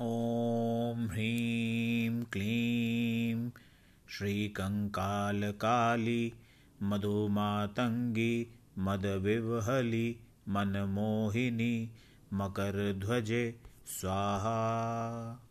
ॐ ह्रीं क्लीं श्रीकङ्कालकाली मधुमातङ्गी मदविवहलि मनमोहिनी मकरध्वजे स्वाहा।